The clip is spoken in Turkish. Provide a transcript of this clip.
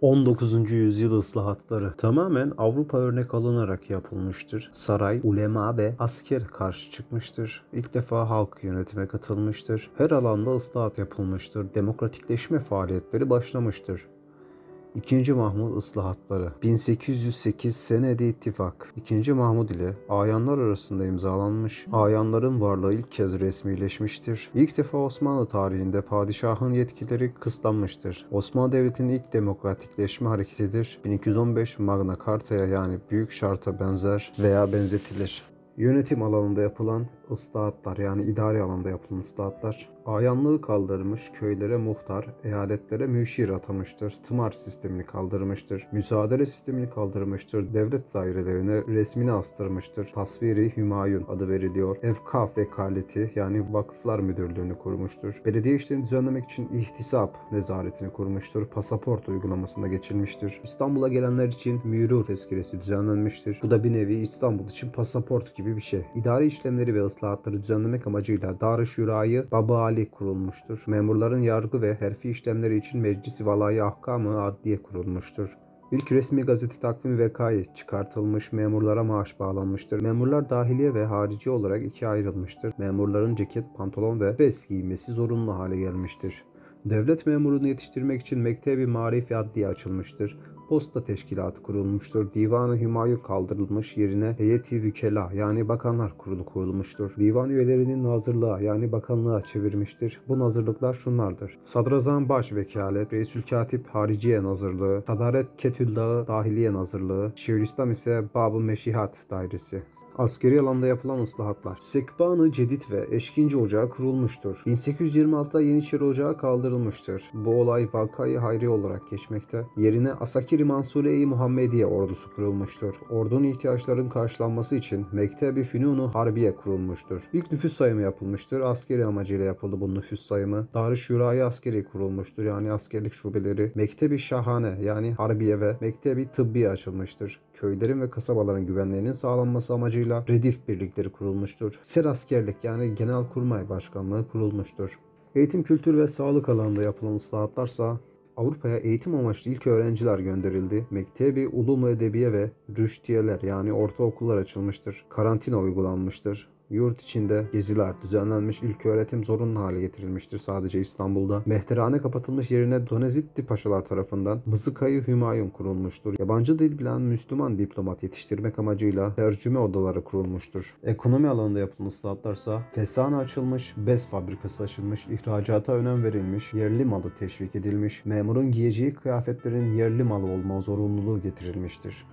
19. yüzyıl ıslahatları tamamen Avrupa örnek alınarak yapılmıştır. Saray, ulema ve asker karşı çıkmıştır. İlk defa halk yönetime katılmıştır. Her alanda ıslahat yapılmıştır. Demokratikleşme faaliyetleri başlamıştır. İkinci Mahmud ıslahatları 1808 senede ittifak 2. Mahmud ile ayanlar arasında imzalanmış. Ayanların varlığı ilk kez resmileşmiştir. İlk defa Osmanlı tarihinde padişahın yetkileri kısıtlanmıştır. Osmanlı Devleti'nin ilk demokratikleşme hareketidir. 1215 Magna Carta'ya yani Büyük Şart'a benzer veya benzetilir. Yönetim alanında yapılan ıslahatlar yani idari alanda yapılan ıslahatlar ayanlığı kaldırmış, köylere muhtar, eyaletlere müşir atamıştır, tımar sistemini kaldırmıştır, müsaadele sistemini kaldırmıştır, devlet dairelerine resmini astırmıştır, tasviri Hümayun adı veriliyor, evkaf vekaleti yani vakıflar müdürlüğünü kurmuştur, belediye işlerini düzenlemek için ihtisap nezaretini kurmuştur, pasaport uygulamasına geçilmiştir, İstanbul'a gelenler için mürur tezkeresi düzenlenmiştir. Bu da bir nevi İstanbul için pasaport gibi bir şey. İdari işlemleri ve ıslahatları düzenlemek amacıyla Darüşşura'yı Baba Ali kurulmuştur. Memurların yargı ve herfi işlemleri için Meclis-i Valayı Ahkamı Adliye kurulmuştur. İlk resmi gazete takvim vekayı çıkartılmış, memurlara maaş bağlanmıştır. Memurlar dahiliye ve harici olarak ikiye ayrılmıştır. Memurların ceket, pantolon ve fes giymesi zorunlu hale gelmiştir. Devlet memurunu yetiştirmek için Mektebi Marif Adliye açılmıştır. Posta teşkilatı kurulmuştur. Divanı kaldırılmış yerine heyeti vükela yani bakanlar kurulu kurulmuştur. Divan üyelerinin nazırlığa yani bakanlığa çevirmiştir. Bu nazırlıklar şunlardır. Sadrazam Baş Vekalet, Reisül Katip Hariciye Nazırlığı, Sadaret Ketüldağ Dahiliye Nazırlığı, Şeyhülislam ise Bab-ı Meşihat Dairesi. Askeri alanda yapılan ıslahatlar. Sekban-ı Cedid ve Eşkinci Ocağı kurulmuştur. 1826'da Yeniçeri Ocağı kaldırılmıştır. Bu olay Vakayı Hayri olarak geçmekte. Yerine Asakiri Mansure-i Muhammediye ordusu kurulmuştur. Ordunun ihtiyaçlarının karşılanması için Mektebi Fünunu Harbiye kurulmuştur. İlk nüfus sayımı yapılmıştır. Askeri amacıyla yapıldı bu nüfus sayımı. Darüşşura'yı askeri kurulmuştur. Yani askerlik şubeleri. Mektebi Şahane yani Harbiye ve Mektebi Tıbbiye açılmıştır. Köylerin ve kasabaların güvenliğinin sağlanması amacıyla redif birlikleri kurulmuştur. Ser askerlik yani Genelkurmay Başkanlığı kurulmuştur. Eğitim, kültür ve sağlık alanında yapılan ıslahatlarsa Avrupa'ya eğitim amaçlı ilk öğrenciler gönderildi. Mektebi Ulum Edebiye ve Rüştiyeler yani ortaokullar açılmıştır. Karantina uygulanmıştır. Yurt içinde geziler düzenlenmiş, ilk öğretim zorunlu hale getirilmiştir sadece İstanbul'da. Mehterhane kapatılmış yerine Donezitti Paşalar tarafından Mızıkayı Hümayun kurulmuştur. Yabancı dil bilen Müslüman diplomat yetiştirmek amacıyla tercüme odaları kurulmuştur. Ekonomi alanında yapılan ıslahatlarsa fesane açılmış, bez fabrikası açılmış, ihracata önem verilmiş, yerli malı teşvik edilmiş, memurun giyeceği kıyafetlerin yerli malı olma zorunluluğu getirilmiştir.